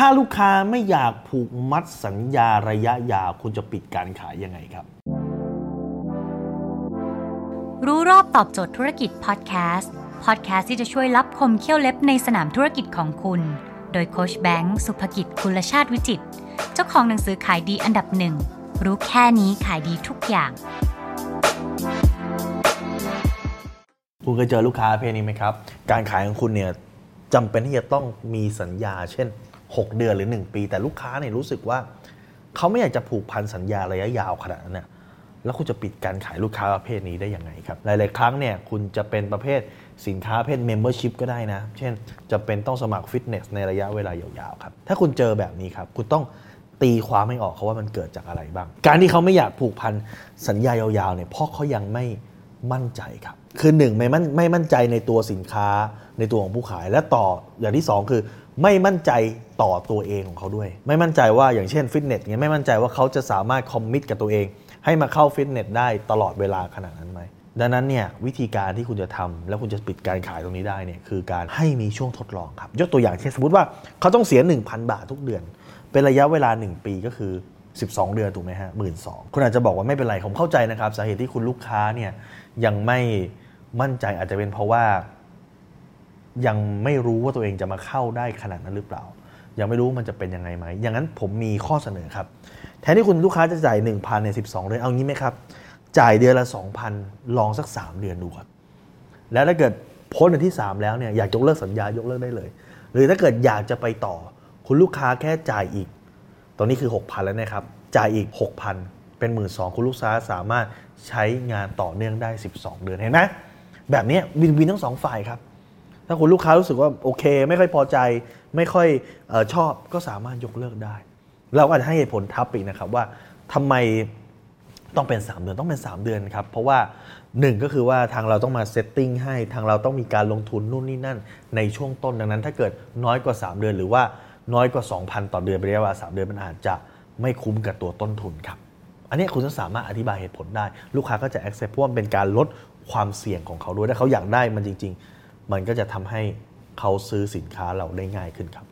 ถ้าลูกค้าไม่อยากผูกมัดสัญญาระยะยาวคุณจะปิดการขายยังไงครับ รู้รอบตอบโจทย์ธุรกิจพอดแคสต์พอดแคสต์ที่จะช่วยรับคมเขี้ยวเล็บในสนามธุรกิจของคุณ โดยโคชแบงค์สุภกิจคุลชาติวิจิต เจ้าของหนังสือขายดีอันดับหนึ่งรู้แค่นี้ขายดีทุกอย่าง คุณเคยเจอลูกค้าเพศนี้ไหมครับ การขายของคุณเนี่ยจำเป็นที่จะต้องมีสัญญา เช่น 6 เดือนหรือ 1 ปี แต่ลูกค้าเนี่ยรู้สึกว่าเขาไม่อยากจะผูกพันสัญญาระยะยาวขนาดนั้นเนี่ยแล้วคุณจะปิดการขายลูกค้าประเภทนี้ได้ยังไงครับ หลาย ๆ ครั้งเนี่ยคุณจะเป็นประเภทสินค้าประเภท membership ก็ได้นะ เช่นจะเป็นต้องสมัครฟิตเนสในระยะเวลายาว ๆ ครับ ถ้าคุณเจอแบบนี้ครับ คุณต้องตีความให้ออกเขาว่ามันเกิดจากอะไรบ้าง การที่เขาไม่อยากผูกพันสัญญายาว ๆ เนี่ยเพราะเขายังไม่มั่นใจครับ คือหนึ่งไม่มั่นไม่มั่นใจในตัวสินค้าในตัวของผู้ขาย และต่ออย่างที่สองคือ ไม่มั่นใจต่อตัวเองของเขาด้วย ไม่มั่นใจว่าอย่างเช่นฟิตเนสเนี่ยไม่มั่นใจว่าเขาจะสามารถคอมมิตกับตัวเอง ให้มาเข้าฟิตเนสได้ตลอดเวลาขนาดนั้นไหมดังนั้นเนี่ยวิธีการที่คุณจะทำแล้วคุณจะปิดการขายตรงนี้ได้เนี่ยคือการให้มีช่วงทดลองครับ ยกตัวอย่างเช่นสมมติว่าเขาต้องเสีย 1,000 บาททุกเดือน เป็นระยะเวลา 1 ปีก็คือ 12 เดือนถูกไหมฮะหมื่นสองคุณอาจจะบอกว่าไม่เป็นไรผมเข้าใจนะครับสาเหตุที่คุณลูกค้าเนี่ยยังไม่มั่นใจอาจจะเป็นเพราะว่า ยังไม่รู้ว่าตัวเองจะมาเข้าได้ขนาดนั้นหรือเปล่า ยังไม่รู้มันจะเป็นยังไงไหมอย่างนั้นผมมีข้อเสนอครับ แทนที่คุณลูกค้าจะจ่าย 1,000ใน12เดือนเอางี้ไหมครับ จ่ายเดือนละ 2,000 ลองสัก 3 เดือนดูครับ แล้วถ้าเกิดพ้นเดือนที่ 3 แล้วเนี่ยอยากยกเลิกสัญญายกเลิกได้เลย หรือถ้าเกิดอยากจะไปต่อ คุณลูกค้าแค่จ่ายอีก ตอนนี้คือ 6,000 แล้วนะครับ จ่ายอีก 6,000 เป็นหมื่นสองคุณลูกค้าสามารถใช้งานต่อเนื่องได้ 12 เดือนเห็นไหมแบบนี้ win-win ทั้งสองฝ่ายครับ ถ้าคุณลูกค้ารู้สึกว่าโอเค ไม่ค่อยพอใจ ไม่ค่อยออชอบก็สามารถยกเลิกได้ เราก็อาจจะให้เหตุผลทับอีกนะครับว่าทำไมต้องเป็น 3 เดือนต้องเป็น 3 เดือนครับ เพราะว่า 1 ก็คือว่าทางเราต้องมา setting ให้ทางเราต้องมีการลงทุนนู่นนี่นั่น ในช่วงต้นดังนั้น ถ้าเกิดน้อยกว่า 3 เดือน หรือว่าน้อยกว่า 2,000 ต่อเดือนเป็นระยะเวลา3เดือนมันอาจจะไม่คุ้มกับตัวต้นทุนครับอันนี้คุณจะสามารถอธิบายเหตุผลได้ ลูกค้าก็จะ accept เพราะว่ามันเป็นการลดความเสี่ยงของเขาด้วยถ้าเขาอยากได้มันจริง ๆ มันก็จะทำให้เขาซื้อสินค้าเราได้ง่ายขึ้นครับ